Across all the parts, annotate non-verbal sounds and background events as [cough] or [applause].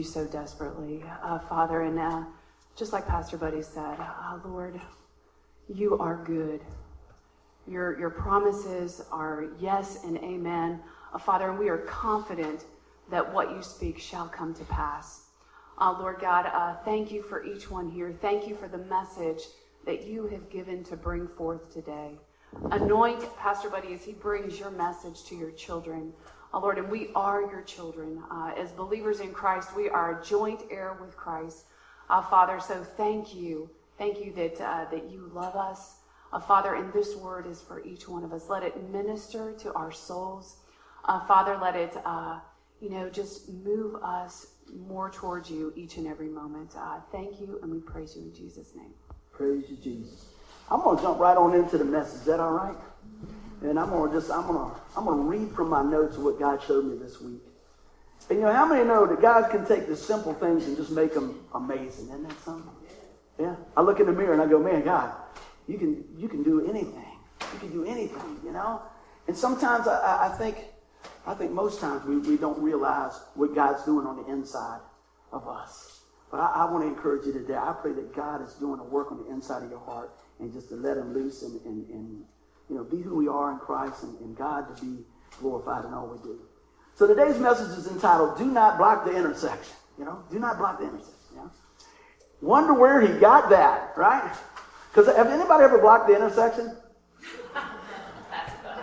you so desperately, uh, Father. And uh, just like Pastor Buddy said, uh, Lord, you are good. Your, your promises are yes and amen, uh, Father, and we are confident that what you speak shall come to pass. Uh, Lord God, uh, thank you for each one here. Thank you for the message that you have given to bring forth today. Anoint Pastor Buddy as he brings your message to your children. Uh, Lord, and we are your children. Uh, as believers in Christ, we are a joint heir with Christ. Uh, Father, so thank you. Thank you that, uh, that you love us. Uh, Father, and this word is for each one of us. Let it minister to our souls. Uh, Father, let it, you know, just move us more towards you each and every moment. thank you, and we praise you in Jesus' name. Praise you, Jesus. I'm going to jump right on into the message. Is that all right? And I'm to just, I'm to, I'm to read from my notes what God showed me this week. And you know, how many know that God can take the simple things and just make them amazing? Isn't that something? Yeah. I look in the mirror and I go, man, God, you can, you can do anything. You can do anything, you know? And sometimes I, I think, I think most times we, we don't realize what God's doing on the inside of us. But I, I want to encourage you today. I pray that God is doing a work on the inside of your heart and just to let him loose and, and, and you know, be who we are in Christ and, and God to be glorified in all we do. So today's message is entitled, Do Not Block the Intersection. You know, do not block the intersection. Wonder where he got that, right? Because have anybody ever blocked the intersection?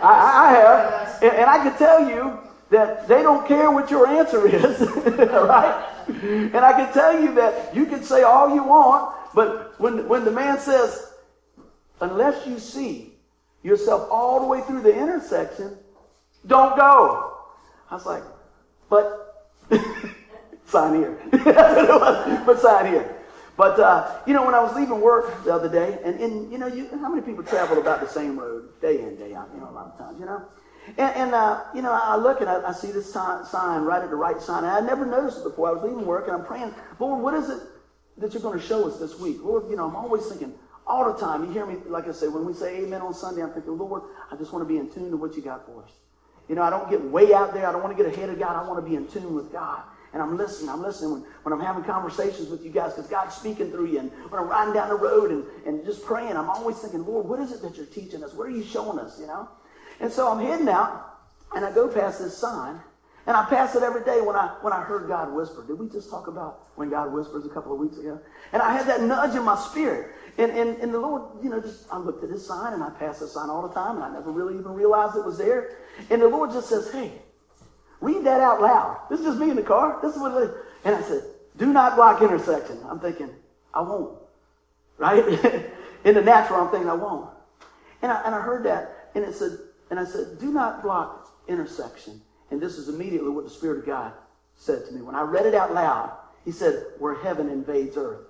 I, I, have. And, and I can tell you that they don't care what your answer is, [laughs] right? And I can tell you that you can say all you want, but when, when the man says, unless you see yourself all the way through the intersection, don't go. I was like, but [laughs] sign here. [laughs] but sign here. But uh, you know, when I was leaving work the other day, and, and you know, you, how many people travel about the same road day in day out? You know, a lot of times, you know. And, and uh, you know, I look and I, I see this sign, sign right at the right sign. And I never noticed it before. I was leaving work and I'm praying, Lord, what is it that you're going to show us this week? Lord, you know, I'm always thinking, all the time. You hear me, like I say, when we say amen on Sunday, I'm thinking, Lord, I just want to be in tune to what you got for us. You know, I don't get way out there. I don't want to get ahead of God. I want to be in tune with God. And I'm listening. I'm listening when, when I'm having conversations with you guys because God's speaking through you. And when I'm riding down the road and, and just praying, I'm always thinking, Lord, what is it that you're teaching us? What are you showing us, you know? And so I'm heading out and I go past this sign and I pass it every day when I when I heard God whisper. Did we just talk about when God whispers a couple of weeks ago? And I had that nudge in my spirit. And, and, and the Lord, you know, just I looked at this sign and I pass this sign all the time and I never really even realized it was there. And the Lord just says, Hey, read that out loud. This is just me in the car. This is what it is. And I said, Do not block intersection. I'm thinking, I won't. Right? [laughs] in the natural, I'm thinking I won't. And I, and I heard that and it said, and I said, Do not block intersection. And this is immediately what the Spirit of God said to me. When I read it out loud, He said, Where heaven invades earth.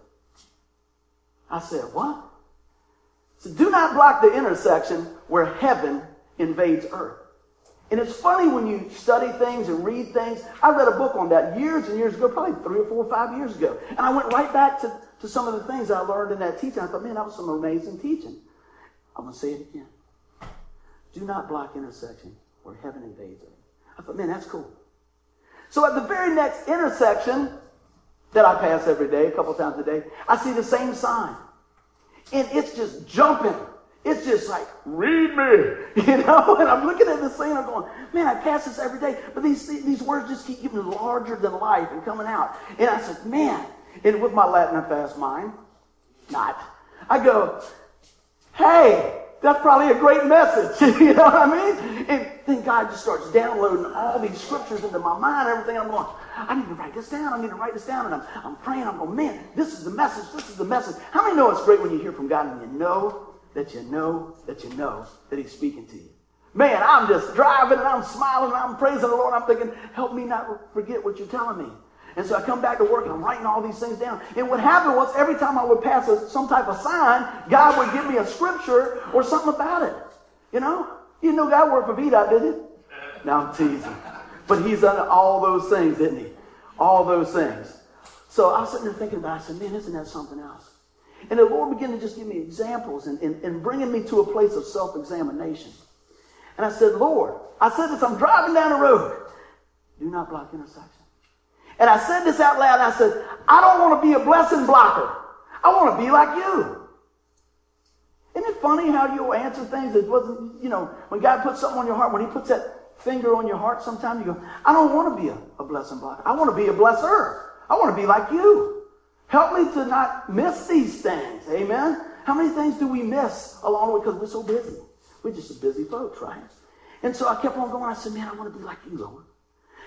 I said, What? So do not block the intersection where heaven invades earth. And it's funny when you study things and read things. I read a book on that years and years ago, probably three or four or five years ago. And I went right back to, to some of the things I learned in that teaching. I thought, man, that was some amazing teaching. I'm going to say it again. Do not block intersection where heaven invades earth. I thought, man, that's cool. So at the very next intersection that I pass every day, a couple times a day, I see the same sign. And it's just jumping. It's just like, read me, [laughs] you know? And I'm looking at this and I'm going, man, I pass this every day. But these, these words just keep getting larger than life and coming out. And I said, man, and with my Latin fast mind, not, I go, hey, that's probably a great message. [laughs] you know what I mean? And then God just starts downloading all these scriptures into my mind, everything. I'm going, I need to write this down. I need to write this down. And I'm, I'm praying. I'm going, man, this is the message. This is the message. How many know it's great when you hear from God and you know that you know that you know that He's speaking to you? Man, I'm just driving and I'm smiling and I'm praising the Lord. I'm thinking, help me not forget what you're telling me. And so I come back to work and I'm writing all these things down. And what happened was every time I would pass a, some type of sign, God would give me a scripture or something about it. You know? You know God worked for VDOT, did he? Now I'm teasing. But he's done all those things, didn't he? All those things. So I was sitting there thinking about it. I said, man, isn't that something else? And the Lord began to just give me examples and, and, and bringing me to a place of self-examination. And I said, Lord, I said this, I'm driving down the road. Do not block intersection. And I said this out loud. I said, I don't want to be a blessing blocker. I want to be like you. Isn't it funny how you answer things that wasn't, you know, when God puts something on your heart, when He puts that finger on your heart, sometimes you go, I don't want to be a, a blessing blocker. I want to be a blesser. I want to be like you. Help me to not miss these things. Amen. How many things do we miss along the way because we're so busy? We're just busy folks, right? And so I kept on going. I said, man, I want to be like you, Lord.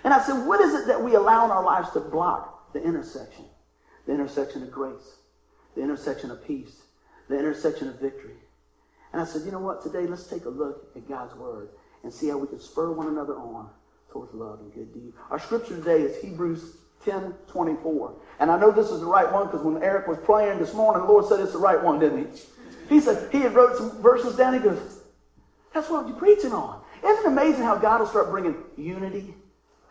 And I said, what is it that we allow in our lives to block the intersection? The intersection of grace, the intersection of peace, the intersection of victory. And I said, you know what? Today, let's take a look at God's word and see how we can spur one another on towards love and good deed. Our scripture today is Hebrews 10 24. And I know this is the right one because when Eric was praying this morning, the Lord said it's the right one, didn't he? He said, he had wrote some verses down. He goes, that's what you're preaching on. Isn't it amazing how God will start bringing unity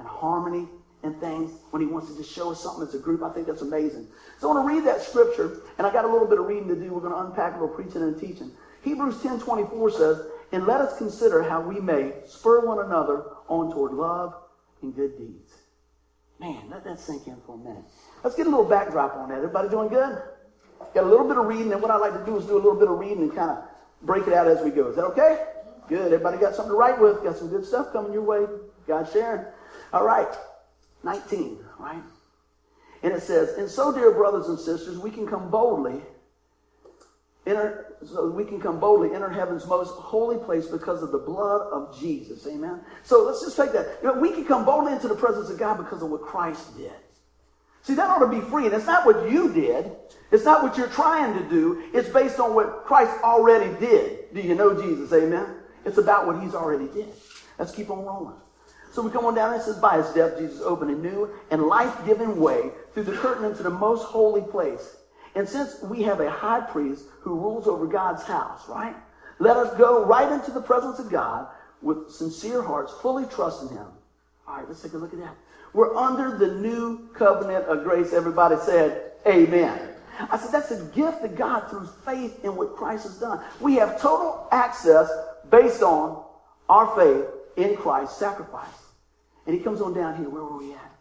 and harmony and things when he wants to just show us something as a group? I think that's amazing. So I want to read that scripture, and I got a little bit of reading to do. We're going to unpack a little preaching and teaching. Hebrews 10 24 says, And let us consider how we may spur one another on toward love and good deeds. Man, let that sink in for a minute. Let's get a little backdrop on that. Everybody doing good? Got a little bit of reading, and what I like to do is do a little bit of reading and kind of break it out as we go. Is that okay? Good. Everybody got something to write with? Got some good stuff coming your way? God sharing. All right. 19, right? And it says, And so, dear brothers and sisters, we can come boldly enter, so we can come boldly enter heaven's most holy place because of the blood of Jesus. Amen. So let's just take that. You know, we can come boldly into the presence of God because of what Christ did. See, that ought to be free. And it's not what you did. It's not what you're trying to do. It's based on what Christ already did. Do you know Jesus? Amen. It's about what he's already did. Let's keep on rolling. So we come on down and it says, by his death, Jesus opened a new and life-giving way through the curtain into the most holy place and since we have a high priest who rules over God's house, right? Let us go right into the presence of God with sincere hearts, fully trusting him. All right, let's take a look at that. We're under the new covenant of grace. Everybody said, Amen. I said, that's a gift of God through faith in what Christ has done. We have total access based on our faith in Christ's sacrifice. And he comes on down here. Where were we at?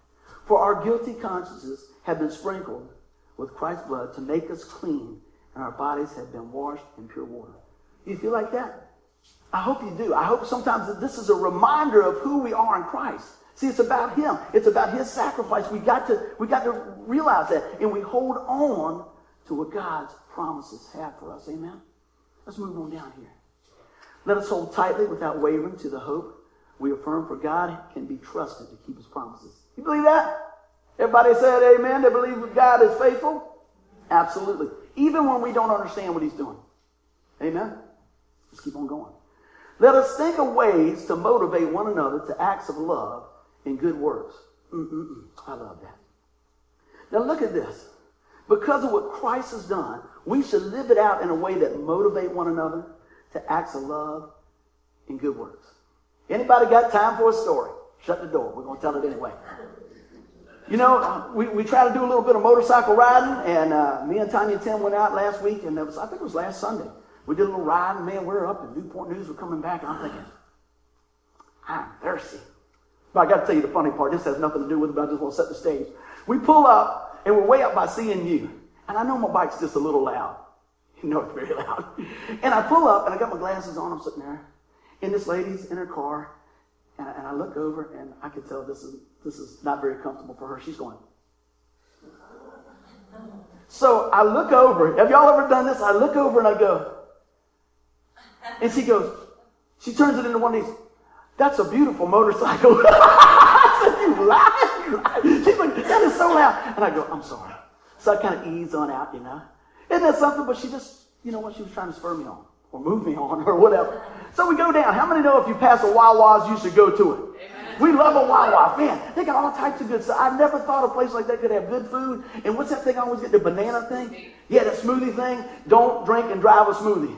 For our guilty consciences have been sprinkled with Christ's blood to make us clean, and our bodies have been washed in pure water. You feel like that? I hope you do. I hope sometimes that this is a reminder of who we are in Christ. See, it's about Him. It's about His sacrifice. We got to, we got to realize that, and we hold on to what God's promises have for us. Amen. Let's move on down here. Let us hold tightly without wavering to the hope we affirm, for God can be trusted to keep His promises. You believe that? Everybody said amen. They believe that God is faithful? Absolutely. Even when we don't understand what he's doing. Amen? Let's keep on going. Let us think of ways to motivate one another to acts of love and good works. Mm-mm-mm. I love that. Now look at this. Because of what Christ has done, we should live it out in a way that motivate one another to acts of love and good works. Anybody got time for a story? Shut the door. We're going to tell it anyway. You know, we, we try to do a little bit of motorcycle riding, and uh, me and Tanya and Tim went out last week, and was, I think it was last Sunday. We did a little riding. Man, we're up in Newport News. We're coming back, and I'm thinking, I'm thirsty. But I got to tell you the funny part. This has nothing to do with it, but I just want to set the stage. We pull up, and we're way up by CNU. And I know my bike's just a little loud. You know it's very [laughs] loud. And I pull up, and I got my glasses on. I'm sitting there. And this lady's in her car, and I, and I look over, and I can tell this is this is not very comfortable for her. She's going. So I look over. Have y'all ever done this? I look over and I go. And she goes, she turns it into one of these. That's a beautiful motorcycle. [laughs] I said, you lie. She's like, that is so loud. And I go, I'm sorry. So I kind of ease on out, you know. Isn't that something? But she just, you know what, she was trying to spur me on or move me on [laughs] or whatever. So we go down. How many know if you pass a Wawa's, you should go to it? We love a Wawa. Man, they got all types of good stuff. I never thought a place like that could have good food. And what's that thing I always get? The banana thing? Yeah, the smoothie thing. Don't drink and drive a smoothie.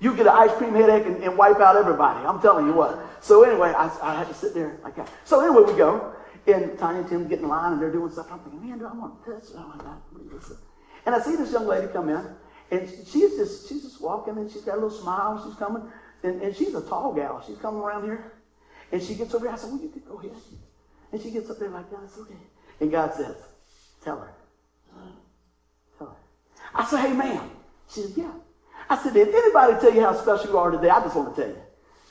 You get an ice cream headache and, and wipe out everybody. I'm telling you what. So anyway, I, I had to sit there like that. So anyway, we go. And Tanya and Tim get in line and they're doing stuff. I'm thinking, man, do I want this? I want that. And I see this young lady come in. And she's just, she's just walking and she's got a little smile. She's coming. And, and she's a tall gal. She's coming around here. And she gets over here. I said, well, you can go ahead. And she gets up there like that. It's okay. And God says, Tell her. Tell her. I said, Hey, ma'am. She said, Yeah. I said, Did anybody tell you how special you are today? I just want to tell you.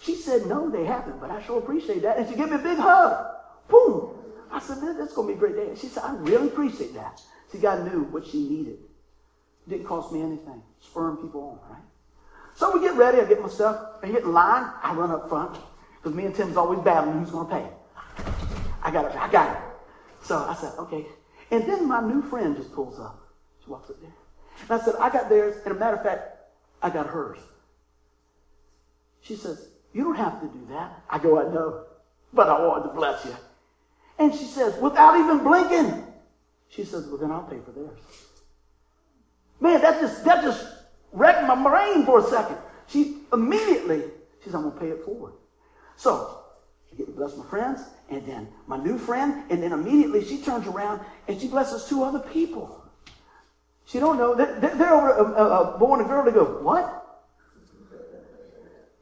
She said, No, they haven't, but I sure appreciate that. And she gave me a big hug. Boom. I said, Man, that's going to be a great day. She said, I really appreciate that. See, God knew what she needed. Didn't cost me anything. Spurring people on, right? So we get ready. I get my stuff. I get in line. I run up front because me and Tim's always battling who's going to pay. I got it. I got it. So I said, okay. And then my new friend just pulls up. She walks up there. And I said, I got theirs. And a matter of fact, I got hers. She says, You don't have to do that. I go, I know, but I wanted to bless you. And she says, without even blinking, she says, Well, then I'll pay for theirs. Man, that just that just wrecked my brain for a second. She immediately, she says, I'm gonna pay it forward. So I get to bless my friends, and then my new friend, and then immediately she turns around and she blesses two other people. She don't know. They're, they're over a, a, boy and a girl. They go, what?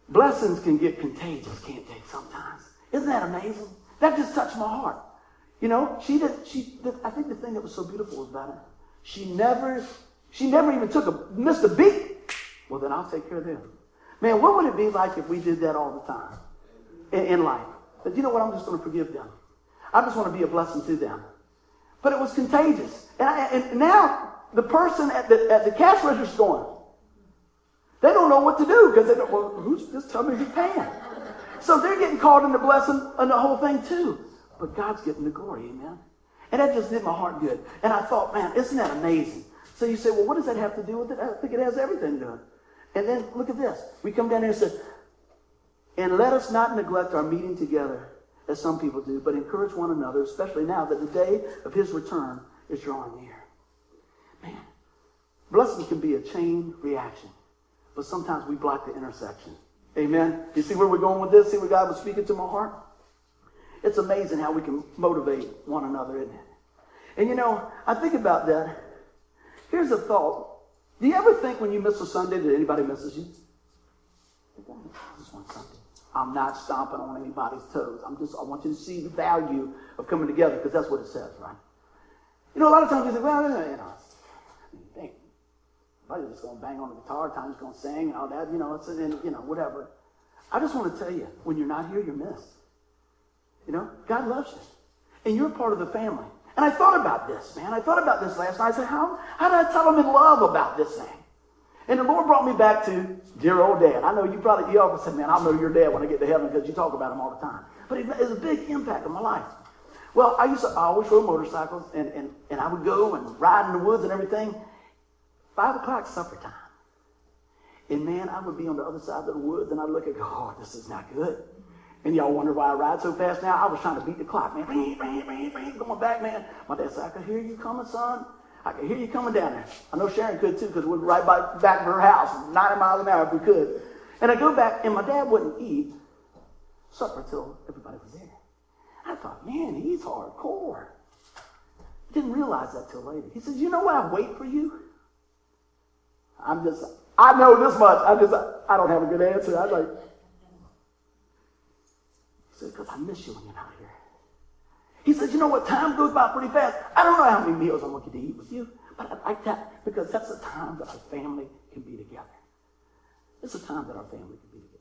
Blessings can get contagious, can't they? Sometimes. Isn't that amazing? That just touched my heart. You know, she did. She. Did, I think the thing that was so beautiful was about her, she never, she never even took a missed a beat. Well, then I'll take care of them. Man, what would it be like if we did that all the time in, in life? But you know what? I'm just going to forgive them. I just want to be a blessing to them. But it was contagious, and, I, and now the person at the at the cash register going, they don't know what to do because they don't. Well, who's just tell me who's paying? So they're getting caught in the blessing and the whole thing too. But God's getting the glory, amen. And that just did my heart good. And I thought, man, isn't that amazing? So you say, well, what does that have to do with it? I think it has everything to do. And then look at this. We come down here and say, and let us not neglect our meeting together, as some people do, but encourage one another, especially now that the day of his return is drawing near. Man, blessing can be a chain reaction, but sometimes we block the intersection. Amen. You see where we're going with this? See where God was speaking to my heart? It's amazing how we can motivate one another, isn't it? And you know, I think about that. Here's a thought. Do you ever think when you miss a Sunday that anybody misses you? I'm not stomping on anybody's toes. I'm just, I want you to see the value of coming together because that's what it says, right? You know, a lot of times you think, well, you know, think, everybody's just going to bang on the guitar, time's going to sing and all that, you know, it's, and, you know, whatever. I just want to tell you, when you're not here, you're missed. You know, God loves you. And you're part of the family. And I thought about this, man. I thought about this last night. I said, how, how did I tell them in love about this thing? And the Lord brought me back to dear old dad. I know you probably, you always said, man, I'll know your dad when I get to heaven because you talk about him all the time. But it has a big impact on my life. Well, I used to, I always rode motorcycles and, and, and I would go and ride in the woods and everything. Five o'clock supper time. And man, I would be on the other side of the woods and I'd look and go, oh, this is not good. And y'all wonder why I ride so fast now? I was trying to beat the clock, man. Ring, ring, ring, ring, going back, man. My dad said, I could hear you coming, son. I could hear you coming down there. I know Sharon could too, because we were right by back of her house, 90 miles an hour if we could. And I go back, and my dad wouldn't eat supper till everybody was there. I thought, man, he's hardcore. I Didn't realize that till later. He says, you know what? I wait for you? I'm just, I know this much. I just, I don't have a good answer. I'm like, said, because I miss you when you're not here. He said, you know what? Time goes by pretty fast. I don't know how many meals I want you to eat with you, but I like that because that's the time that our family can be together. It's a time that our family can be together.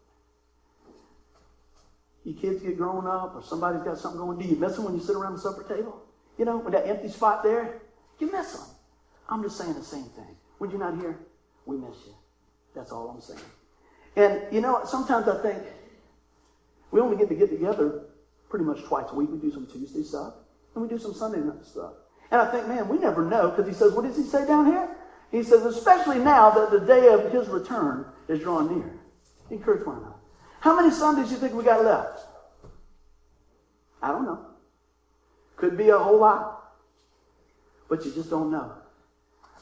Your kids get grown up or somebody's got something going. Do you miss them when you sit around the supper table? You know, with that empty spot there? You miss them. I'm just saying the same thing. When you're not here, we miss you. That's all I'm saying. And, you know, sometimes I think, we only get to get together pretty much twice a week. We do some Tuesday stuff and we do some Sunday night stuff. And I think, man, we never know because he says, what does he say down here? He says, especially now that the day of his return is drawing near. Encourage one another. How many Sundays do you think we got left? I don't know. Could be a whole lot. But you just don't know.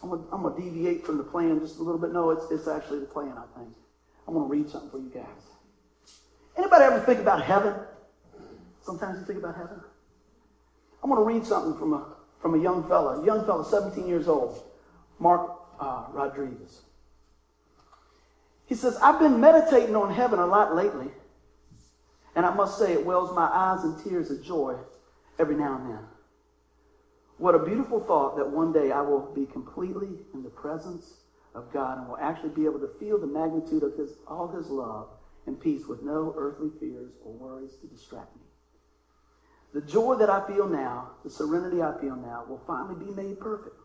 I'm to deviate from the plan just a little bit. No, it's, it's actually the plan, I think. I'm going to read something for you guys. Anybody ever think about heaven? Sometimes you think about heaven. I'm going to read something from a, from a young fella, a young fella, 17 years old, Mark uh, Rodriguez. He says, I've been meditating on heaven a lot lately, and I must say it wells my eyes in tears of joy every now and then. What a beautiful thought that one day I will be completely in the presence of God and will actually be able to feel the magnitude of his, all his love and peace with no earthly fears or worries to distract me. The joy that I feel now, the serenity I feel now, will finally be made perfect.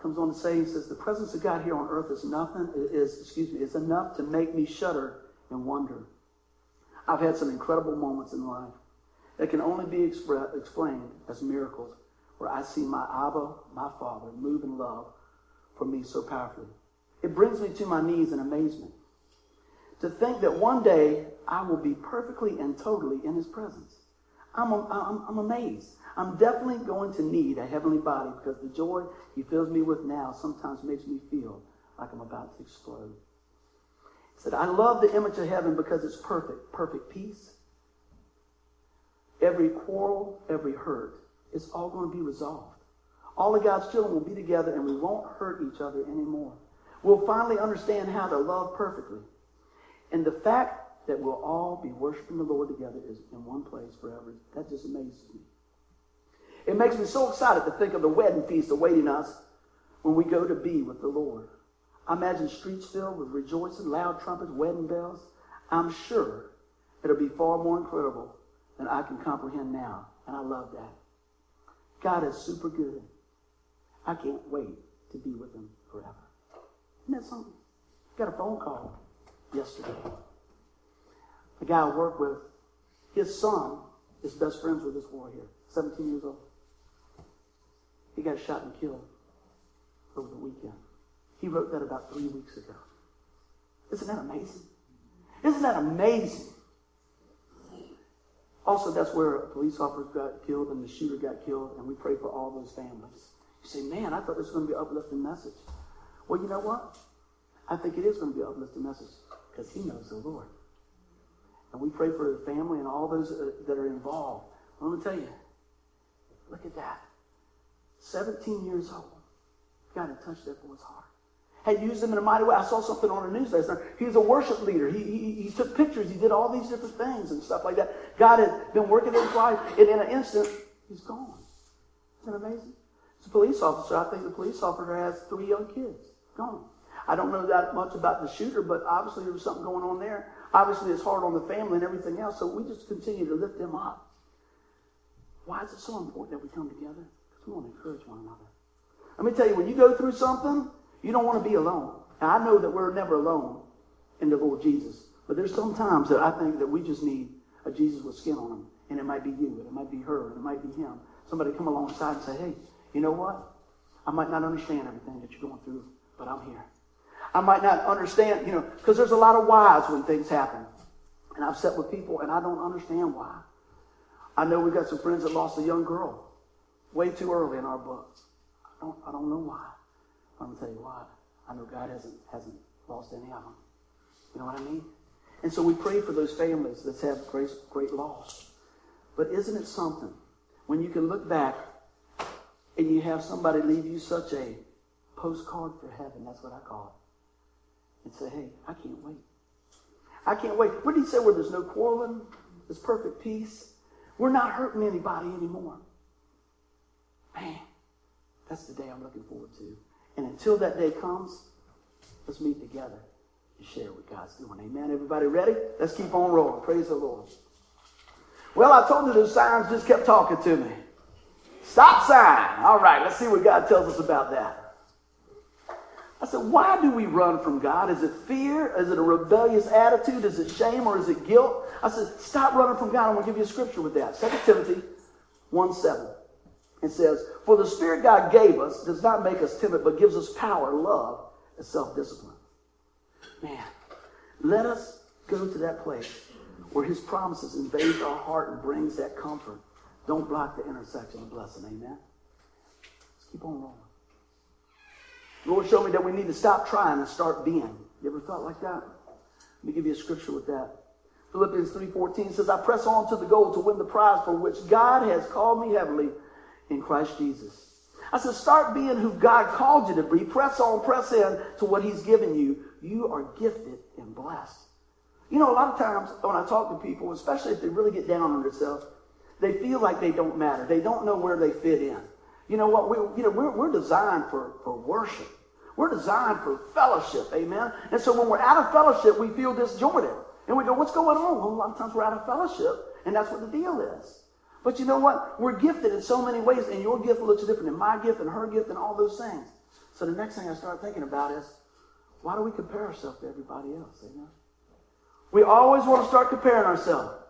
Comes on to say, he says, the presence of God here on earth is nothing, is, excuse me, is enough to make me shudder and wonder. I've had some incredible moments in life that can only be expre- explained as miracles where I see my Abba, my Father, move in love for me so powerfully. It brings me to my knees in amazement to think that one day I will be perfectly and totally in His presence. I'm, I'm, I'm amazed. I'm definitely going to need a heavenly body because the joy He fills me with now sometimes makes me feel like I'm about to explode. He said, I love the image of heaven because it's perfect, perfect peace. Every quarrel, every hurt, it's all going to be resolved. All of God's children will be together and we won't hurt each other anymore. We'll finally understand how to love perfectly. And the fact that we'll all be worshiping the Lord together is in one place forever, that just amazes me. It makes me so excited to think of the wedding feast awaiting us when we go to be with the Lord. I imagine streets filled with rejoicing, loud trumpets, wedding bells. I'm sure it'll be far more incredible than I can comprehend now. And I love that. God is super good. I can't wait to be with him forever. Isn't that something? Got a phone call yesterday. A guy I work with, his son is best friends with this boy here, 17 years old. He got shot and killed over the weekend. He wrote that about three weeks ago. Isn't that amazing? Isn't that amazing? Also, that's where a police officer got killed and the shooter got killed, and we pray for all those families. You say, man, I thought this was going to be an uplifting message. Well, you know what? I think it is going to be an uplifting message because he knows the Lord. And we pray for the family and all those uh, that are involved. I'm going to tell you, look at that. 17 years old. God had touched that boy's heart. Had used him in a mighty way. I saw something on the news last night. He was a worship leader. He, he, he took pictures. He did all these different things and stuff like that. God had been working in his life, and in an instant, he's gone. Isn't that amazing? He's a police officer. I think the police officer has three young kids. Gone. I don't know that much about the shooter, but obviously there was something going on there. Obviously it's hard on the family and everything else, so we just continue to lift them up. Why is it so important that we come together? Because we want to encourage one another. Let me tell you, when you go through something, you don't want to be alone. I know that we're never alone in the Lord Jesus, but there's some times that I think that we just need a Jesus with skin on him. And it might be you, and it might be her, and it might be him. Somebody come alongside and say, hey, you know what? I might not understand everything that you're going through, but I'm here. I might not understand, you know, because there's a lot of whys when things happen. And I've sat with people and I don't understand why. I know we've got some friends that lost a young girl way too early in our book. I don't, I don't know why. I'm going to tell you why. I know God hasn't, hasn't lost any of them. You know what I mean? And so we pray for those families that have great, great loss. But isn't it something when you can look back and you have somebody leave you such a postcard for heaven, that's what I call it, and say, hey, I can't wait. I can't wait. What did he say where there's no quarreling? There's perfect peace. We're not hurting anybody anymore. Man, that's the day I'm looking forward to. And until that day comes, let's meet together and share what God's doing. Amen. Everybody ready? Let's keep on rolling. Praise the Lord. Well, I told you those signs just kept talking to me. Stop sign. All right, let's see what God tells us about that. I said, why do we run from God? Is it fear? Is it a rebellious attitude? Is it shame or is it guilt? I said, stop running from God. I'm going to give you a scripture with that. 2 Timothy 1 7. It says, For the Spirit God gave us does not make us timid, but gives us power, love, and self discipline. Man, let us go to that place where His promises invade our heart and brings that comfort. Don't block the intersection of blessing. Amen. Let's keep on rolling. Lord showed me that we need to stop trying and start being. You ever thought like that? Let me give you a scripture with that. Philippians 3.14 says, I press on to the goal to win the prize for which God has called me heavenly in Christ Jesus. I said, start being who God called you to be. Press on, press in to what He's given you. You are gifted and blessed. You know, a lot of times when I talk to people, especially if they really get down on themselves, they feel like they don't matter. They don't know where they fit in. You know what? We, you know, we're, we're designed for, for worship. We're designed for fellowship. Amen. And so when we're out of fellowship, we feel disjointed. And we go, what's going on? Well, a lot of times we're out of fellowship. And that's what the deal is. But you know what? We're gifted in so many ways, and your gift looks different than my gift and her gift and all those things. So the next thing I start thinking about is, why do we compare ourselves to everybody else? Amen. We always want to start comparing ourselves.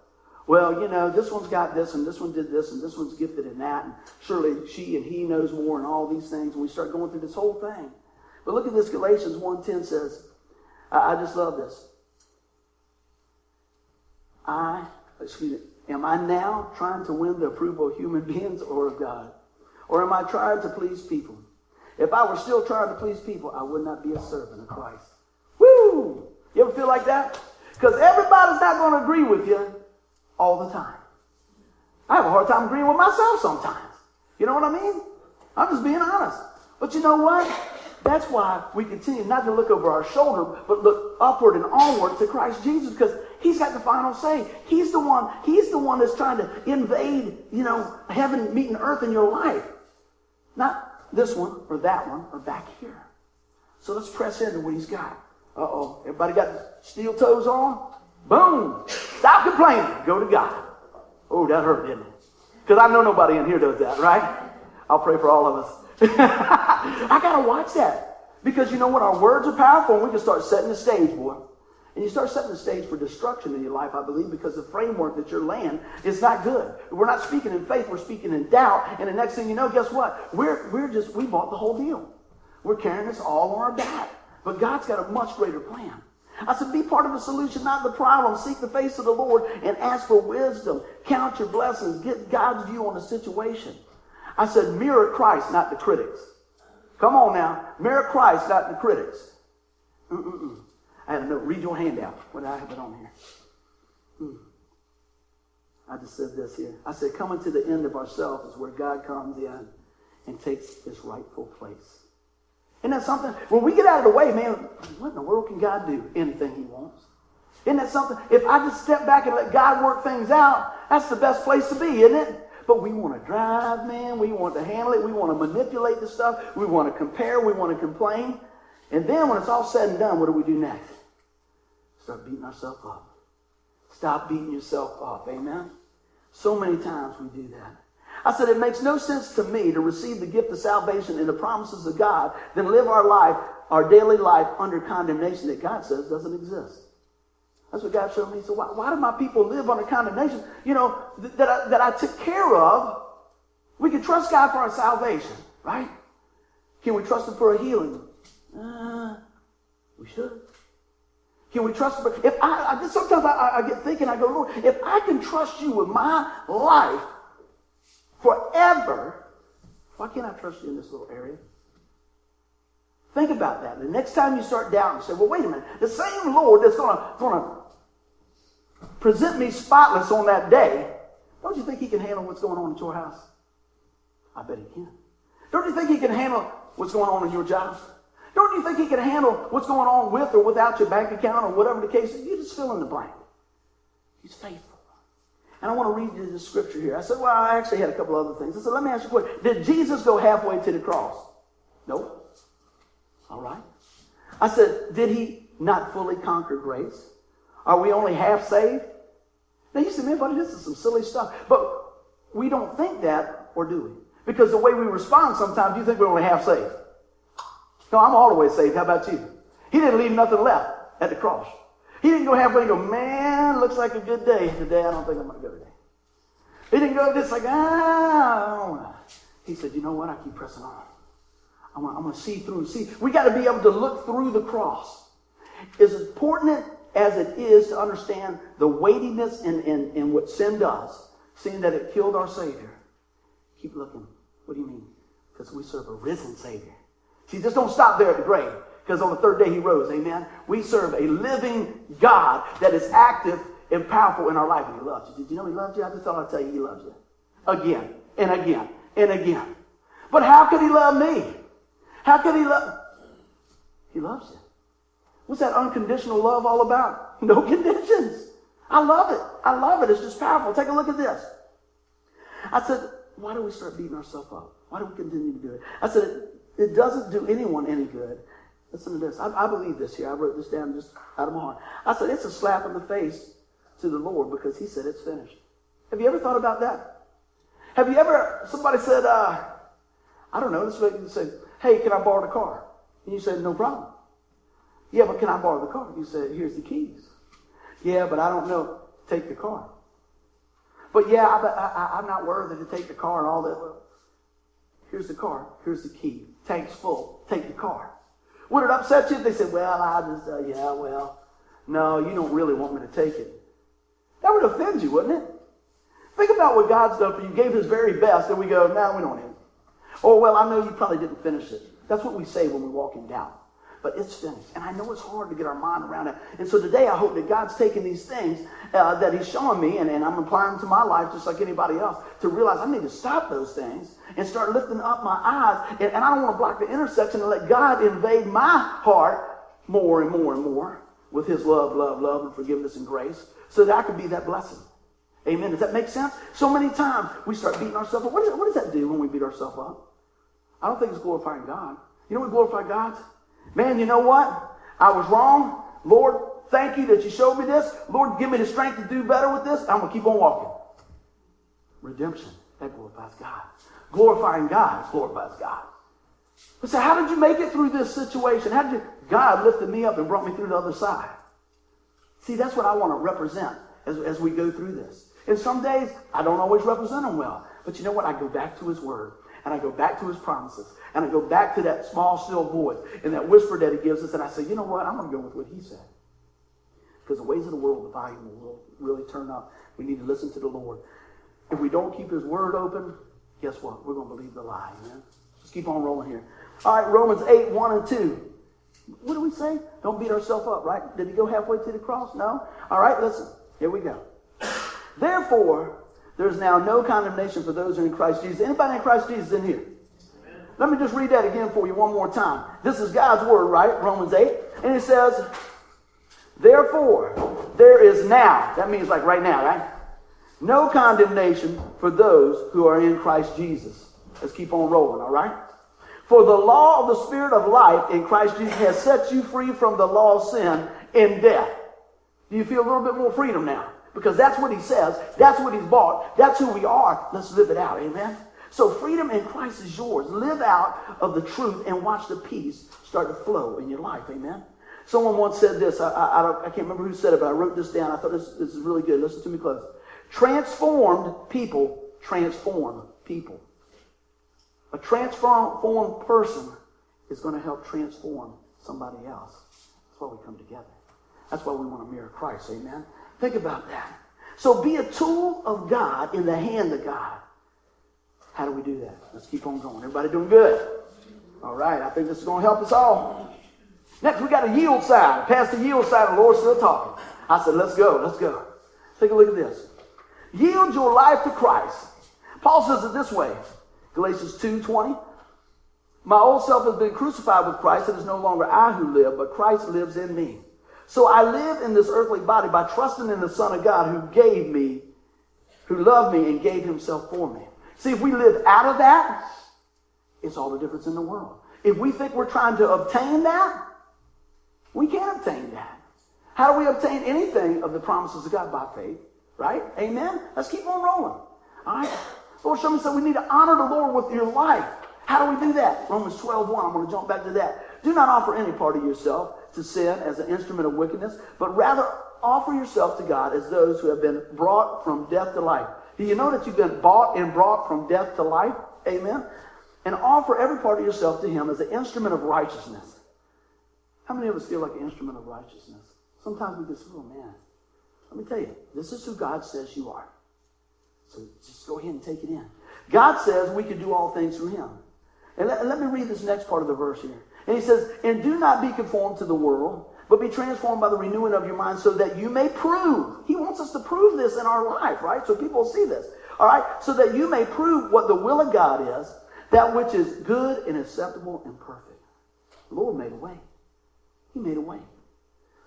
Well, you know, this one's got this, and this one did this, and this one's gifted in that, and surely she and he knows more, and all these things. And we start going through this whole thing. But look at this. Galatians 1.10 says, I, I just love this. I, excuse me, am I now trying to win the approval of human [laughs] beings or of God? Or am I trying to please people? If I were still trying to please people, I would not be a servant of Christ. Woo! You ever feel like that? Because everybody's not going to agree with you all the time. I have a hard time agreeing with myself sometimes. You know what I mean? I'm just being honest. But you know what? That's why we continue not to look over our shoulder, but look upward and onward to Christ Jesus because he's got the final say. He's the one, he's the one that's trying to invade, you know, heaven meeting earth in your life. Not this one or that one or back here. So let's press into what he's got. Uh-oh. Everybody got steel toes on? Boom. Stop complaining. Go to God. Oh, that hurt, didn't it? Because I know nobody in here does that, right? I'll pray for all of us. [laughs] I got to watch that. Because you know what? Our words are powerful and we can start setting the stage, boy. And you start setting the stage for destruction in your life, I believe, because the framework that you're laying is not good. We're not speaking in faith, we're speaking in doubt. And the next thing you know, guess what? We're, we're just, we bought the whole deal. We're carrying this all on our back. But God's got a much greater plan. I said, be part of the solution, not the problem. Seek the face of the Lord and ask for wisdom. Count your blessings. Get God's view on the situation. I said, mirror Christ, not the critics. Come on now. Mirror Christ, not the critics. Mm-mm-mm. I had to know. Read your handout. What did I have it on here? Mm. I just said this here. I said, coming to the end of ourselves is where God comes in and takes his rightful place. Isn't that something? When we get out of the way, man, what in the world can God do? Anything he wants. Isn't that something? If I just step back and let God work things out, that's the best place to be, isn't it? But we want to drive, man. We want to handle it. We want to manipulate the stuff. We want to compare. We want to complain. And then when it's all said and done, what do we do next? Start beating ourselves up. Stop beating yourself up. Amen? So many times we do that. I said, it makes no sense to me to receive the gift of salvation and the promises of God, then live our life, our daily life, under condemnation that God says doesn't exist. That's what God showed me. So why, why do my people live under condemnation? You know, th- that, I, that I took care of. We can trust God for our salvation, right? Can we trust Him for a healing? Uh, we should. Can we trust Him? If I, I sometimes I, I get thinking, I go, Lord, if I can trust You with my life forever, why can't I trust You in this little area? Think about that. The next time you start doubting, say, well, wait a minute. The same Lord that's going to present me spotless on that day, don't you think he can handle what's going on at your house? I bet he can. Don't you think he can handle what's going on in your job? Don't you think he can handle what's going on with or without your bank account or whatever the case is? You just fill in the blank. He's faithful. And I want to read you the scripture here. I said, well, I actually had a couple other things. I said, let me ask you a question. Did Jesus go halfway to the cross? Nope. All right. I said, did he not fully conquer grace? Are we only half saved? Now you say, man, buddy, this is some silly stuff. But we don't think that, or do we? Because the way we respond sometimes, you think we're only half saved. No, I'm all the way saved. How about you? He didn't leave nothing left at the cross. He didn't go halfway and go, man, looks like a good day today. I don't think I'm going to go today. He didn't go this like, ah, He said, you know what? I keep pressing on. I'm going to see through and see. We got to be able to look through the cross. As important as it is to understand the weightiness in, in, in what sin does, seeing that it killed our Savior, keep looking. What do you mean? Because we serve a risen Savior. See, just don't stop there at the grave, because on the third day he rose. Amen. We serve a living God that is active and powerful in our life, and he loves you. Did you know he loves you? I just thought I'd tell you he loves you. Again and again and again. But how could he love me? How could he love? He loves you. What's that unconditional love all about? [laughs] No conditions. I love it. I love it. It's just powerful. Take a look at this. I said, why do we start beating ourselves up? Why do we continue to do it? I said, it, it doesn't do anyone any good. Listen to this. I, I, believe this here. I wrote this down just out of my heart. I said, it's a slap in the face to the Lord because he said it's finished. Have you ever thought about that? Have you ever, somebody said, uh, I don't know, way you say, hey, can I borrow the car? And you said, no problem. Yeah, but can I borrow the car? You said, here's the keys. Yeah, but I don't know. Take the car. But yeah, I, am not worthy to take the car and all that. Here's the car. Here's the key. Tank's full. Take the car. Would it upset you if they said, well, I just, uh, yeah, well, no, you don't really want me to take it. That would offend you, wouldn't it? Think about what God's done for you. Gave his very best, and we go, no, we don't need it. Or, well, I know you probably didn't finish it. That's what we say when we walk in doubt but it's finished. And I know it's hard to get our mind around it. And so today I hope that God's taking these things uh, that He's showing me, and, and I'm applying them to my life just like anybody else, to realize I need to stop those things and start lifting up my eyes. And, and I don't want to block the intersection and let God invade my heart more and more and more with His love, love, love, and forgiveness and grace so that I can be that blessing. Amen. Does that make sense? So many times we start beating ourselves up. What does, what does that do when we beat ourselves up? I don't think it's glorifying God. You know what glorify God? Man, you know what? I was wrong. Lord, thank you that you showed me this. Lord, give me the strength to do better with this. I'm going to keep on walking. Redemption, that glorifies God. Glorifying God glorifies God. But so how did you make it through this situation? How did you? God lifted me up and brought me through the other side. See, that's what I want to represent as, as we go through this. And some days, I don't always represent him well. But you know what? I go back to his word and I go back to his promises. And I go back to that small, still voice and that whisper that he gives us. And I say, you know what? I'm going to go with what he said. Because the ways of the world, the volume will really turn up. We need to listen to the Lord. If we don't keep his word open, guess what? We're going to believe the lie. Amen? Just keep on rolling here. All right, Romans 8, 1 and 2. What do we say? Don't beat ourselves up, right? Did he go halfway to the cross? No? All right, listen. Here we go. Therefore, there's now no condemnation for those who are in Christ Jesus. Anybody in Christ Jesus in here? Let me just read that again for you one more time. This is God's word, right? Romans 8. And it says, Therefore, there is now, that means like right now, right? No condemnation for those who are in Christ Jesus. Let's keep on rolling, all right? For the law of the Spirit of life in Christ Jesus has set you free from the law of sin and death. Do you feel a little bit more freedom now? Because that's what he says. That's what he's bought. That's who we are. Let's live it out. Amen. So freedom in Christ is yours. Live out of the truth and watch the peace start to flow in your life. Amen. Someone once said this. I, I, I, can't remember who said it, but I wrote this down. I thought this, this is really good. Listen to me close. Transformed people transform people. A transformed person is going to help transform somebody else. That's why we come together. That's why we want to mirror Christ. Amen. Think about that. So be a tool of God in the hand of God. How do we do that? Let's keep on going. Everybody doing good? All right. I think this is going to help us all. Next, we got a yield side. Past the yield side, the Lord's still talking. I said, let's go. Let's go. Take a look at this. Yield your life to Christ. Paul says it this way. Galatians 2.20. My old self has been crucified with Christ. It is no longer I who live, but Christ lives in me. So I live in this earthly body by trusting in the Son of God who gave me, who loved me and gave himself for me. See, if we live out of that, it's all the difference in the world. If we think we're trying to obtain that, we can't obtain that. How do we obtain anything of the promises of God? By faith, right? Amen? Let's keep on rolling. All right? Lord, show me said we need to honor the Lord with your life. How do we do that? Romans 12, 1. I'm going to jump back to that. Do not offer any part of yourself to sin as an instrument of wickedness, but rather offer yourself to God as those who have been brought from death to life. Do you know that you've been bought and brought from death to life? Amen. And offer every part of yourself to Him as an instrument of righteousness. How many of us feel like an instrument of righteousness? Sometimes we just, oh man. Let me tell you, this is who God says you are. So just go ahead and take it in. God says we can do all things through Him. And let, let me read this next part of the verse here. And he says, And do not be conformed to the world, but be transformed by the renewing of your mind so that you may prove. He wants us to prove this in our life, right? So people see this. All right? So that you may prove what the will of God is, that which is good and acceptable and perfect. The Lord made a way. He made a way.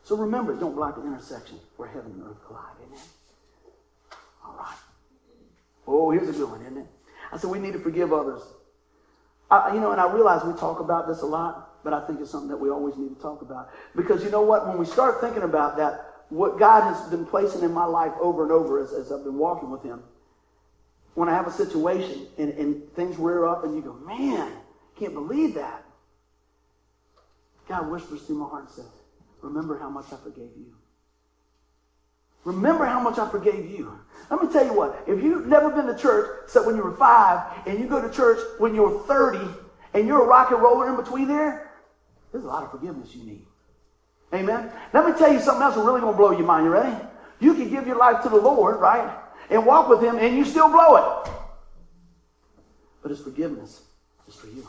So remember, don't block the intersection where heaven and earth collide. Amen. All right. Oh, here's a good one, isn't it? I said, we need to forgive others. I, you know, and I realize we talk about this a lot, but I think it's something that we always need to talk about. Because you know what? When we start thinking about that, what God has been placing in my life over and over as, as I've been walking with Him, when I have a situation and, and things rear up and you go, man, can't believe that. God whispers through my heart and says, remember how much I forgave you. Remember how much I forgave you. Let me tell you what, if you've never been to church except when you were five, and you go to church when you're 30, and you're a rock and roller in between there, there's a lot of forgiveness you need. Amen? Let me tell you something else that's really going to blow your mind. You ready? You can give your life to the Lord, right? And walk with Him, and you still blow it. But His forgiveness is for you.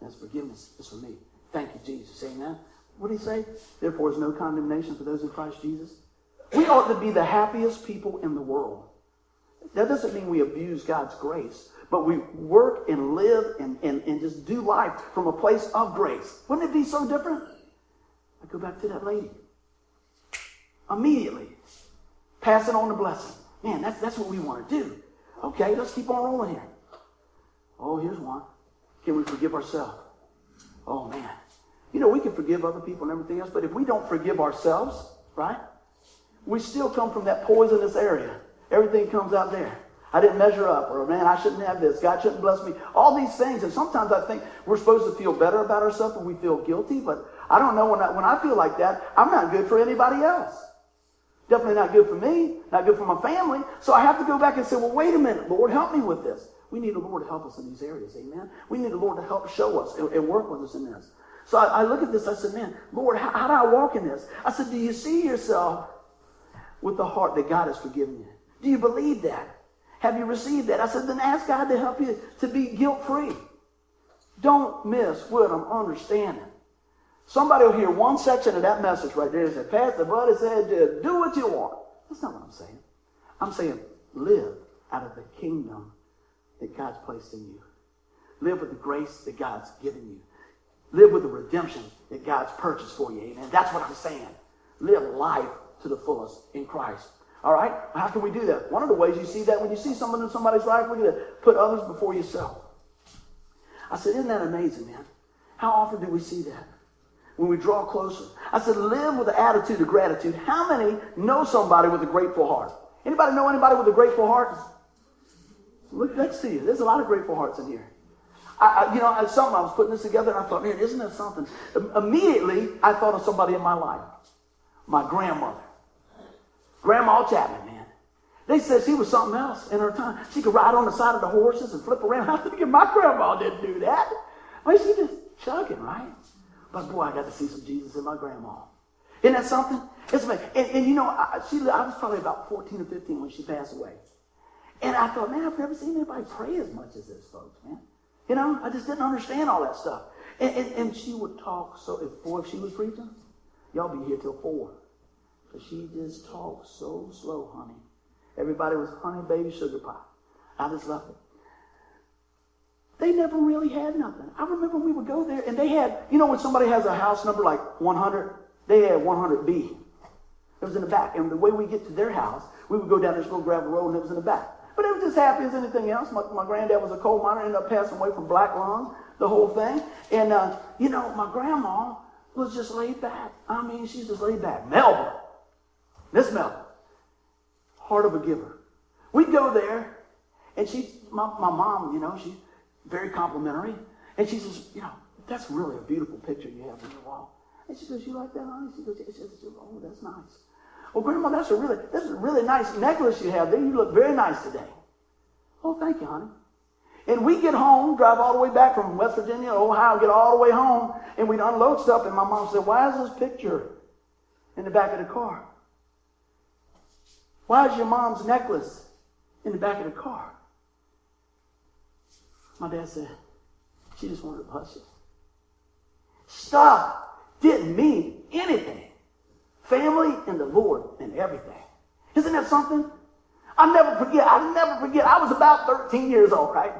And His forgiveness is for me. Thank you, Jesus. Amen? What did He say? Therefore, is no condemnation for those in Christ Jesus. We ought to be the happiest people in the world. That doesn't mean we abuse God's grace, but we work and live and, and, and just do life from a place of grace. Wouldn't it be so different? I go back to that lady. Immediately, passing on the blessing. Man, that's, that's what we want to do. Okay, let's keep on rolling here. Oh, here's one. Can we forgive ourselves? Oh, man. You know, we can forgive other people and everything else, but if we don't forgive ourselves, right? we still come from that poisonous area. Everything comes out there. I didn't measure up, or man, I shouldn't have this. God shouldn't bless me. All these things, and sometimes I think we're supposed to feel better about ourselves when we feel guilty, but I don't know when I, when I feel like that, I'm not good for anybody else. Definitely not good for me, not good for my family. So I have to go back and say, well, wait a minute, Lord, help me with this. We need the Lord to help us in these areas, amen? We need the Lord to help show us and, and work with us in this. So I, I, look at this, I said, man, Lord, how, how do I walk in this? I said, do you see yourself with the heart that God has forgiven you? Do you believe that? Have you received that? I said, then ask God to help you to be guilt free. Don't miss what I'm understanding. Somebody will hear one section of that message right there and say, Pastor Buddy said, do what you want. That's not what I'm saying. I'm saying live out of the kingdom that God's placed in you. Live with the grace that God's given you. Live with the redemption that God's purchased for you. Amen. That's what I'm saying. Live life to the fullest in Christ. All right? How can we do that? One of the ways you see that when you see someone in somebody's life, we're going to put others before yourself. I said, Isn't that amazing, man? How often do we see that? When we draw closer. I said, live with the attitude of gratitude. How many know somebody with a grateful heart? Anybody know anybody with a grateful heart? Look next to you. There's a lot of grateful hearts in here. I, I, you know, I, something I was putting this together and I thought, man, isn't that something? Immediately, I thought of somebody in my life, my grandmother. Grandma Chapman, man. They said she was something else in her time. She could ride on the side of the horses and flip around. [laughs] I think my grandma didn't do that. I mean, she just chugging, right? But boy, I got to see some Jesus in my grandma. Isn't that something? It's amazing. And, and you know, I, she, I was probably about 14 or 15 when she passed away. And I thought, man, I've never seen anybody pray as much as this, folks, man. You know, I just didn't understand all that stuff. And, and, and she would talk so, if, boy, if she was preaching, y'all be here till 4. But she just talked so slow, honey. Everybody was honey baby sugar pie. I just loved it. They never really had nothing. I remember we would go there and they had, you know, when somebody has a house number like 100, they had 100B. It was in the back. And the way we get to their house, we would go down this little gravel road and it was in the back. But it was just happy as anything else. My, my granddad was a coal miner, ended up passing away from black lung, the whole thing. And, uh, you know, my grandma was just laid back. I mean, she's just laid back. Melba. Miss Melba. Heart of a giver. We'd go there, and she, my, my mom, you know, she's very complimentary. And she says, you know, that's really a beautiful picture you have on your wall. And she goes, you like that, honey? She goes, she says, oh, that's nice. Well, Grandma, that's a really, that's a really nice necklace you have there. You look very nice today. Oh, thank you, honey. And we get home, drive all the way back from West Virginia, Ohio, get all the way home, and we'd unload stuff. And my mom said, Why is this picture in the back of the car? Why is your mom's necklace in the back of the car? My dad said, She just wanted to push it. Stuff didn't mean anything. Family and the Lord and everything. Isn't that something? I'll never forget. I'll never forget. I was about 13 years old, right?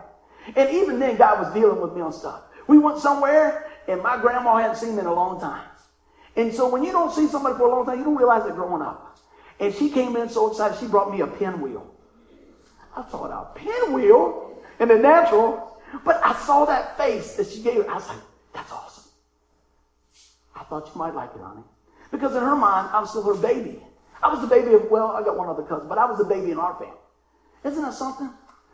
And even then, God was dealing with me on stuff. We went somewhere, and my grandma hadn't seen me in a long time. And so when you don't see somebody for a long time, you don't realize they're growing up. And she came in so excited, she brought me a pinwheel. I thought a pinwheel in the natural, but I saw that face that she gave. I was like, that's awesome. I thought you might like it, honey. Because in her mind, I was still her baby. I was the baby of, well, I got one other cousin, but I was the baby in our family. Isn't that something?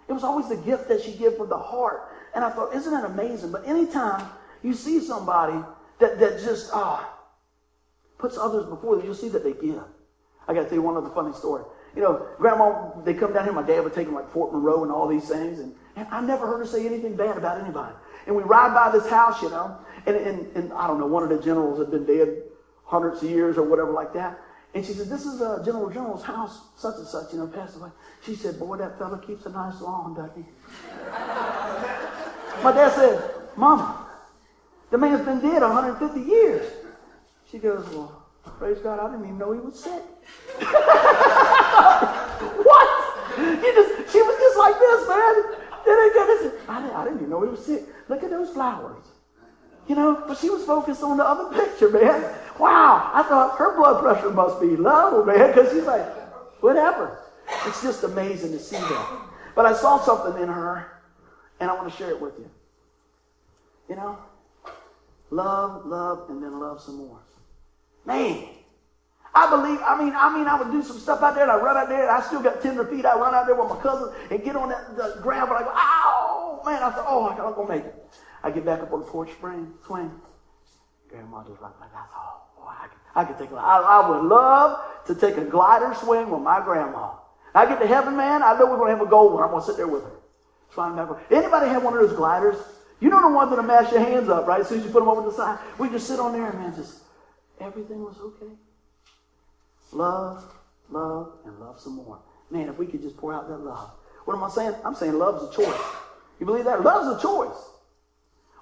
It was always the gift that she gave from the heart. And I thought, isn't that amazing? But anytime you see somebody that, that just uh, puts others before them, you'll see that they give. I got to tell you one other funny story. You know, grandma, they come down here, my dad would take them like Fort Monroe and all these things, and, and I never heard her say anything bad about anybody. And we ride by this house, you know, and, and, and I don't know, one of the generals had been dead hundreds of years or whatever like that. And she said, This is uh, General General's house, such and such, you know, passed away. She said, Boy, that fella keeps a nice lawn, doesn't he? My dad said, Mama, the man's been dead 150 years. She goes, Well, praise God, I didn't even know he was sick. [laughs] what? You just, she was just like this, man. Then I, didn't, I didn't even know he was sick. Look at those flowers. You know, but she was focused on the other picture, man. Wow, I thought her blood pressure must be low, man, because she's like, whatever. It's just amazing to see that. But I saw something in her, and I want to share it with you. You know, love, love, and then love some more. Man, I believe, I mean, I mean, I would do some stuff out there and I run out there and I still got tender feet. I run out there with my cousin and get on that the ground, but I go, ow, man, I thought, oh, I'm to make it. I get back up on the porch spring, swing. Grandma just like, that's all. Oh, I, could, I take a, I, I would love to take a glider swing with my grandma. I get to heaven, man, I know we're to have a gold one. I'm to sit there with her. Trying to Anybody have one of those gliders? You know the ones that mash your hands up, right? As soon as you put them over the side, we just sit on there and man, just everything was okay. Love, love, and love some more. Man, if we could just pour out that love. What am I saying? I'm saying love's a choice. You believe that? Love's a choice.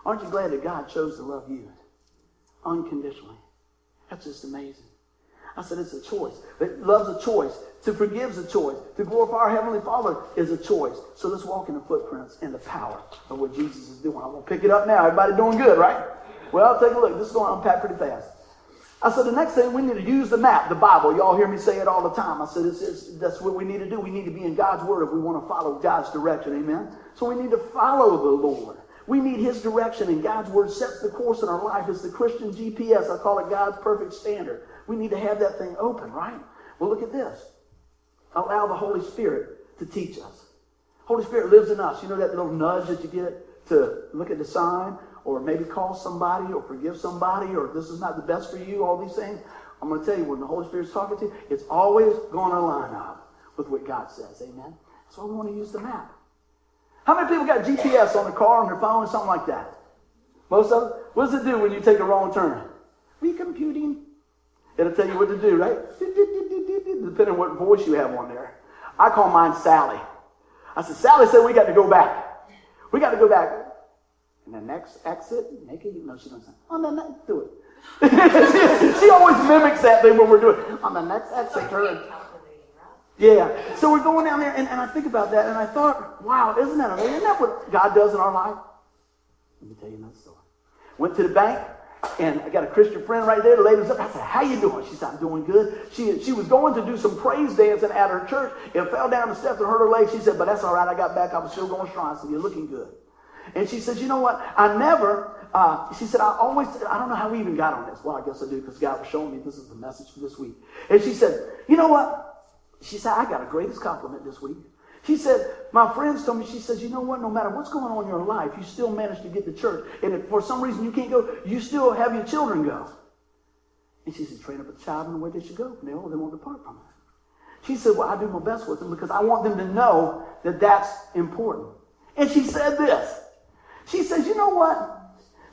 Aren't you glad that God chose to love you unconditionally? That's just amazing. I said it's a choice. But love's a choice. To forgive's a choice. To glorify our Heavenly Father is a choice. So let's walk in the footprints and the power of what Jesus is doing. I'm going to pick it up now. Everybody doing good, right? Well, take a look. This is going to unpack pretty fast. I said, the next thing we need to use the map, the Bible. Y'all hear me say it all the time. I said, it's, it's, that's what we need to do. We need to be in God's Word if we want to follow God's direction. Amen? So we need to follow the Lord. We need His direction, and God's Word sets the course in our life. It's the Christian GPS. I call it God's perfect standard. We need to have that thing open, right? Well, look at this. Allow the Holy Spirit to teach us. Holy Spirit lives in us. You know that little nudge that you get to look at the sign? Or maybe call somebody or forgive somebody or this is not the best for you, all these things. I'm going to tell you, when the Holy Spirit's talking to you, it's always going to line up with what God says. Amen? That's why we want to use the map. How many people got GPS on their car, on their phone, or something like that? Most of them? What does it do when you take a wrong turn? Recomputing. It'll tell you what to do, right? Depending on what voice you have on there. I call mine Sally. I said, Sally said we got to go back. We got to go back. And the next exit, make it, no, she doesn't. On the next, do it. she, [laughs] she, always mimics that thing when we're doing it. On the next exit, turn. Yeah. So we're going down there, and, and I think about that, and I thought, wow, isn't that amazing? Isn't that what God does in our life? Let me tell you another story. Went to the bank, and I got a Christian friend right there. The lady was up. I said, how you doing? She said, I'm doing good. She, she was going to do some praise dancing at her church and fell down the steps and hurt her leg. She said, but that's all right. I got back. I was still going strong. I said, you're looking good. And she says, you know what? I never, uh, she said, I always, I don't know how we even got on this. Well, I guess I do because God was showing me this is the message for this week. And she said, you know what? She said, I got a greatest compliment this week. She said, my friends told me, she says, you know what? No matter what's going on in your life, you still manage to get to church. And if for some reason you can't go, you still have your children go. And she said, train up a child in the way they should go. And they, they won't depart from it. She said, well, I do my best with them because I want them to know that that's important. And she said this. She says, you know what?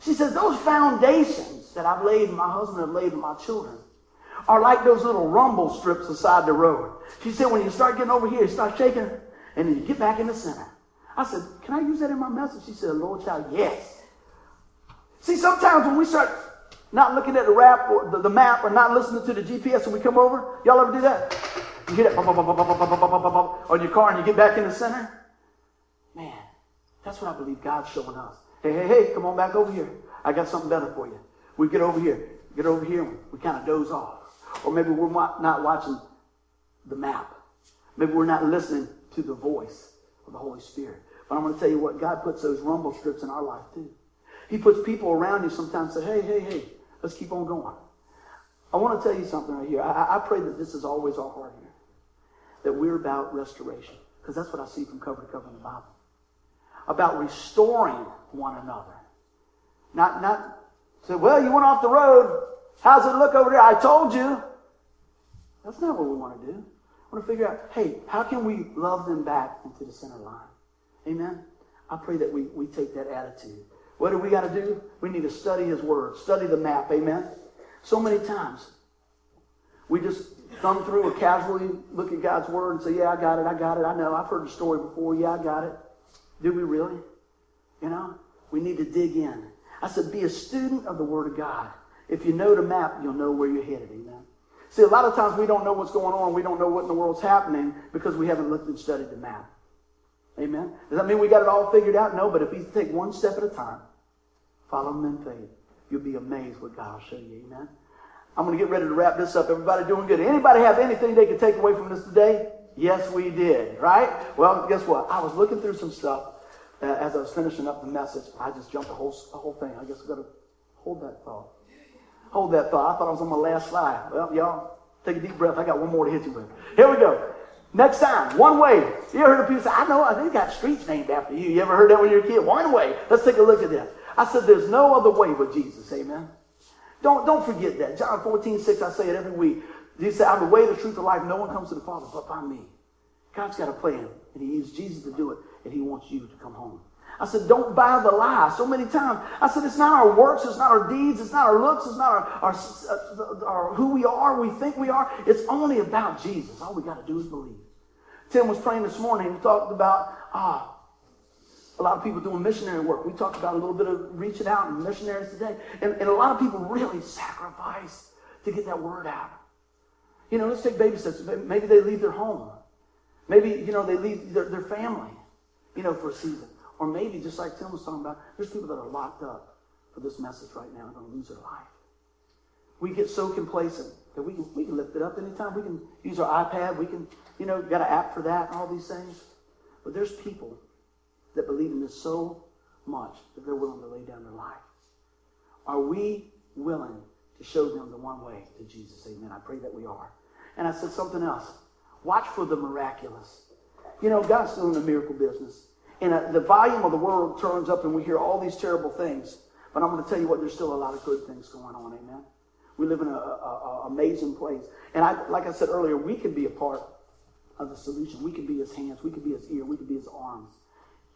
She says, those foundations that I've laid my husband have laid my children are like those little rumble strips beside the road. She said, when you start getting over here, you start shaking, and then you get back in the center. I said, can I use that in my message? She said, Lord child, yes. See, sometimes when we start not looking at the rap or the, the map or not listening to the GPS and we come over, y'all ever do that? You hear that on your car and you get back in the center? Man, that's what I believe God's showing us. Hey, hey, hey, come on back over here. I got something better for you. We get over here. Get over here and we kind of doze off. Or maybe we're not watching the map. Maybe we're not listening to the voice of the Holy Spirit. But I'm going to tell you what, God puts those rumble strips in our life too. He puts people around you sometimes say, hey, hey, hey, let's keep on going. I want to tell you something right here. I, I pray that this is always our heart here, that we're about restoration, because that's what I see from cover to cover in the Bible. About restoring one another. Not, not say, well, you went off the road. How's it look over there? I told you. That's not what we want to do. I want to figure out, hey, how can we love them back into the center line? Amen. I pray that we, we take that attitude. What do we got to do? We need to study His Word, study the map. Amen. So many times we just thumb through or casually look at God's Word and say, Yeah, I got it, I got it, I know, I've heard the story before, yeah, I got it. Do we really? You know, we need to dig in. I said, Be a student of the Word of God. If you know the map, you'll know where you're headed. Amen. See, a lot of times we don't know what's going on. We don't know what in the world's happening because we haven't looked and studied the map. Amen. Does that mean we got it all figured out? No, but if you take one step at a time, follow him in faith, you'll be amazed what God will show you. Amen. I'm going to get ready to wrap this up. Everybody doing good. Anybody have anything they could take away from this today? Yes, we did. Right? Well, guess what? I was looking through some stuff as I was finishing up the message. I just jumped the whole, the whole thing. I guess I've got to hold that thought. Hold that thought. I thought I was on my last slide. Well, y'all, take a deep breath. I got one more to hit you with. Here we go. Next time, one way. You ever heard of people say, I know, uh, I think got streets named after you. You ever heard that when you were a kid? One way. Let's take a look at this. I said, there's no other way but Jesus. Amen. Don't, don't forget that. John 14, 6, I say it every week. He said, I'm the way, the truth, the life. No one comes to the Father but by me. God's got a plan, and he used Jesus to do it, and he wants you to come home. I said, don't buy the lie. So many times, I said, it's not our works, it's not our deeds, it's not our looks, it's not our, our, uh, our who we are, we think we are. It's only about Jesus. All we got to do is believe. Tim was praying this morning. He talked about ah, a lot of people doing missionary work. We talked about a little bit of reaching out and missionaries today. And, and a lot of people really sacrifice to get that word out. You know, let's take baby steps. Maybe they leave their home. Maybe, you know, they leave their, their family, you know, for a season. Or maybe, just like Tim was talking about, there's people that are locked up for this message right now and going to lose their life. We get so complacent that we can, we can lift it up anytime. We can use our iPad. We can, you know, got an app for that and all these things. But there's people that believe in this so much that they're willing to lay down their life. Are we willing to show them the one way to Jesus? Amen. I pray that we are. And I said something else. Watch for the miraculous. You know, God's still in the miracle business. And uh, the volume of the world turns up and we hear all these terrible things. But I'm going to tell you what, there's still a lot of good things going on. Amen. We live in an amazing place. And I, like I said earlier, we can be a part of the solution. We can be his hands. We can be his ear. We can be his arms.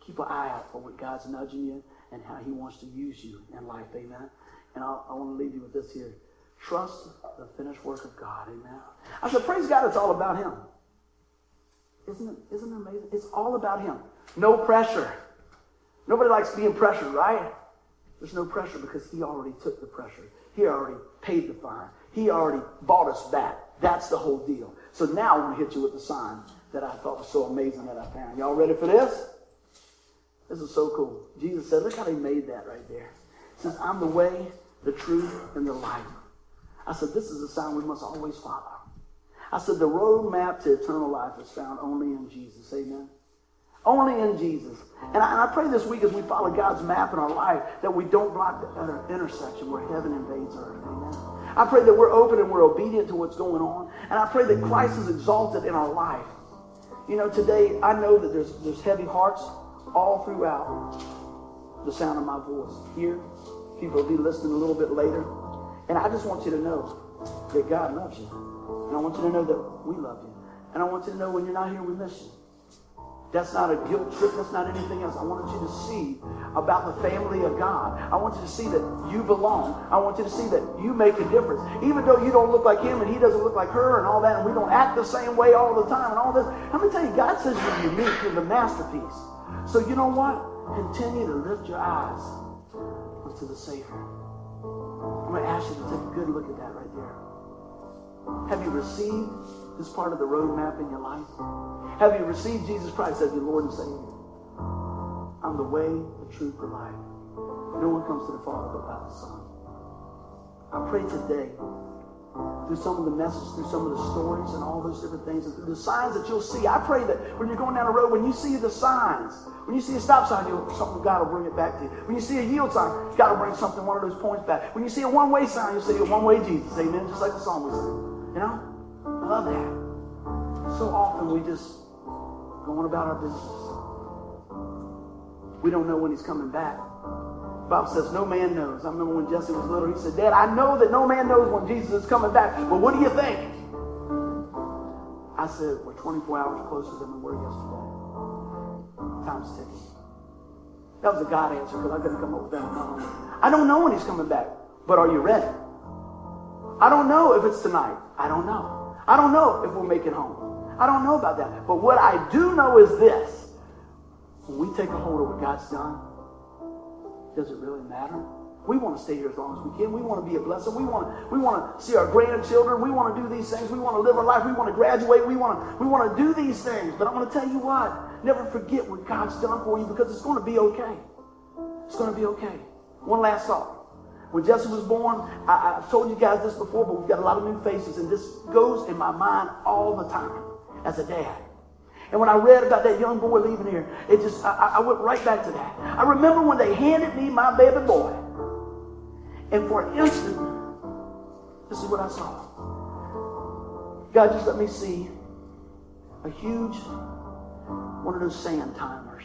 Keep an eye out for what God's nudging you and how he wants to use you in life. Amen. And I'll, I want to leave you with this here. Trust the finished work of God. Amen. I said, praise God, it's all about him. Isn't it, isn't it amazing? It's all about him. No pressure. Nobody likes being pressured, right? There's no pressure because he already took the pressure. He already paid the fine. He already bought us back. That's the whole deal. So now I'm going to hit you with the sign that I thought was so amazing that I found. Y'all ready for this? This is so cool. Jesus said, look how he made that right there. He says, I'm the way, the truth, and the life. I said, this is a sign we must always follow. I said, the roadmap to eternal life is found only in Jesus. Amen. Only in Jesus. And I, and I, pray this week as we follow God's map in our life that we don't block the intersection where heaven invades earth. Amen. I pray that we're open and we're obedient to what's going on. And I pray that Christ is exalted in our life. You know, today I know that there's, there's heavy hearts all throughout the sound of my voice. Here, people will be listening a little bit later. And I just want you to know that God loves you. And I want you to know that we love you. And I want you to know when you're not here, we miss you. That's not a guilt trip. That's not anything else. I wanted you to see about the family of God. I want you to see that you belong. I want you to see that you make a difference. Even though you don't look like him and he doesn't look like her and all that, and we don't act the same way all the time and all this. Let me tell you, God says you're unique. You're the masterpiece. So you know what? Continue to lift your eyes unto the Savior. I'm going to ask you to take a good look at that right there. Have you received this part of the roadmap in your life? Have you received Jesus Christ as your Lord and Savior? I'm the way, the truth, the life. No one comes to the Father but by the Son. I pray today through some of the messages, through some of the stories and all those different things, the signs that you'll see. I pray that when you're going down the road, when you see the signs, when you see a stop sign, you'll, something God will bring it back to you. When you see a yield sign, God will bring something, one of those points back. When you see a one-way sign, you'll say a one-way Jesus. Amen. Just like the song we sing. You know? Love that. So often we just go on about our business. We don't know when he's coming back. Bible says no man knows. I remember when Jesse was little, he said, Dad, I know that no man knows when Jesus is coming back, but what do you think? I said, we're 24 hours closer than we were yesterday. Time's ticking. That was a God answer because I couldn't come up with that on I don't know when he's coming back, but are you ready? I don't know if it's tonight. I don't know. I don't know if we'll make it home. I don't know about that. But what I do know is this. When we take a hold of what God's done, does it really matter? We want to stay here as long as we can. We want to be a blessing. We want to, we want to see our grandchildren. We want to do these things. We want to live our life. We want to graduate. We want to, we want to do these things. But I'm going to tell you what, never forget what God's done for you because it's going to be okay. It's going to be okay. One last thought. When Jesse was born, I, have told you guys this before, but we've got a lot of new faces, and this goes in my mind all the time as a dad. And when I read about that young boy leaving here, it just, I, I went right back to that. I remember when they handed me my baby boy. And for an instant, this is what I saw. God just let me see a huge, one of those sand timers,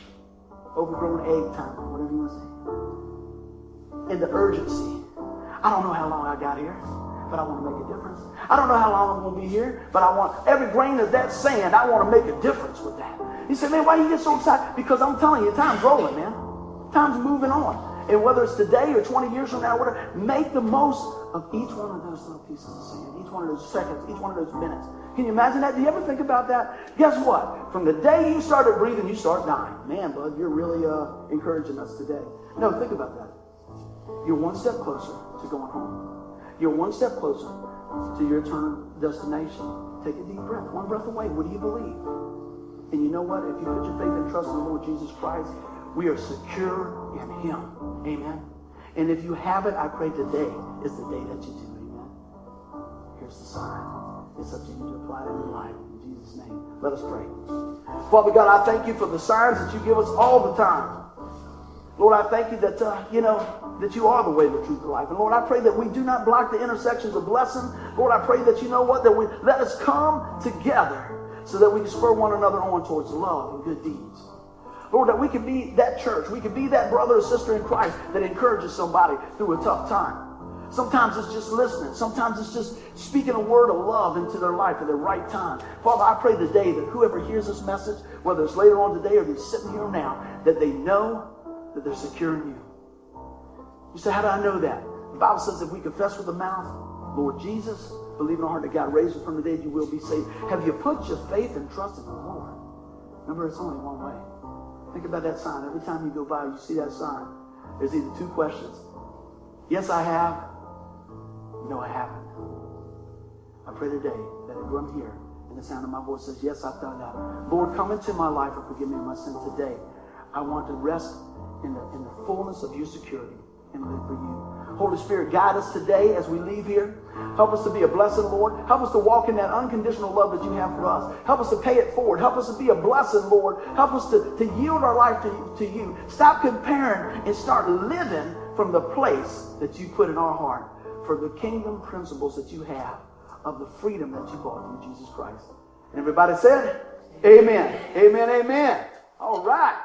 overgrown egg timer, whatever you want to say. And the urgency. I don't know how long I got here but I want to make a difference. I don't know how long I'm going to be here, but I want every grain of that sand, I want to make a difference with that. He said, man, why you get so excited? Because I'm telling you, time's rolling, man. Time's moving on. And whether it's today or 20 years from now, whatever, make the most of each one of those little pieces of sand, each one of those seconds, each one of those minutes. Can you imagine that? Do you ever think about that? Guess what? From the day you started breathing, you start dying. Man, bud, you're really uh, encouraging us today. No, think about that. You're one step closer to going home. You're one step closer to your eternal destination. Take a deep breath. One breath away. What do you believe? And you know what? If you put your faith and trust in the Lord Jesus Christ, we are secure in Him. Amen. And if you have it, I pray today is the day that you do. Amen. Here's the sign. It's up to you to apply it in your life. In Jesus' name. Let us pray. Father God, I thank you for the signs that you give us all the time. Lord, I thank you that, uh, you know, that you are the way, the truth, the life. And Lord, I pray that we do not block the intersections of blessing. Lord, I pray that you know what? That we let us come together so that we can spur one another on towards love and good deeds. Lord, that we can be that church. We can be that brother or sister in Christ that encourages somebody through a tough time. Sometimes it's just listening. Sometimes it's just speaking a word of love into their life at the right time. Father, I pray today that whoever hears this message, whether it's later on today or they're sitting here now, that they know that they're secure in you. You say, how do I know that? The Bible says if we confess with the mouth, Lord Jesus, believe in our heart that God raised him from the dead, you will be saved. Have you put your faith and trust in the Lord? Remember, it's only one way. Think about that sign. Every time you go by, you see that sign. There's either two questions. Yes, I have. No, I haven't. I pray today that everyone here in the sound of my voice says, Yes, I've done that. Lord, come into my life and forgive me of my sin today. I want to rest in the, in the fullness of your security and live for you. Holy Spirit, guide us today as we leave here. Help us to be a blessing, Lord. Help us to walk in that unconditional love that you have for us. Help us to pay it forward. Help us to be a blessing, Lord. Help us to, to yield our life to, to you. Stop comparing and start living from the place that you put in our heart for the kingdom principles that you have of the freedom that you bought from Jesus Christ. And everybody said, Amen. Amen. Amen. All right.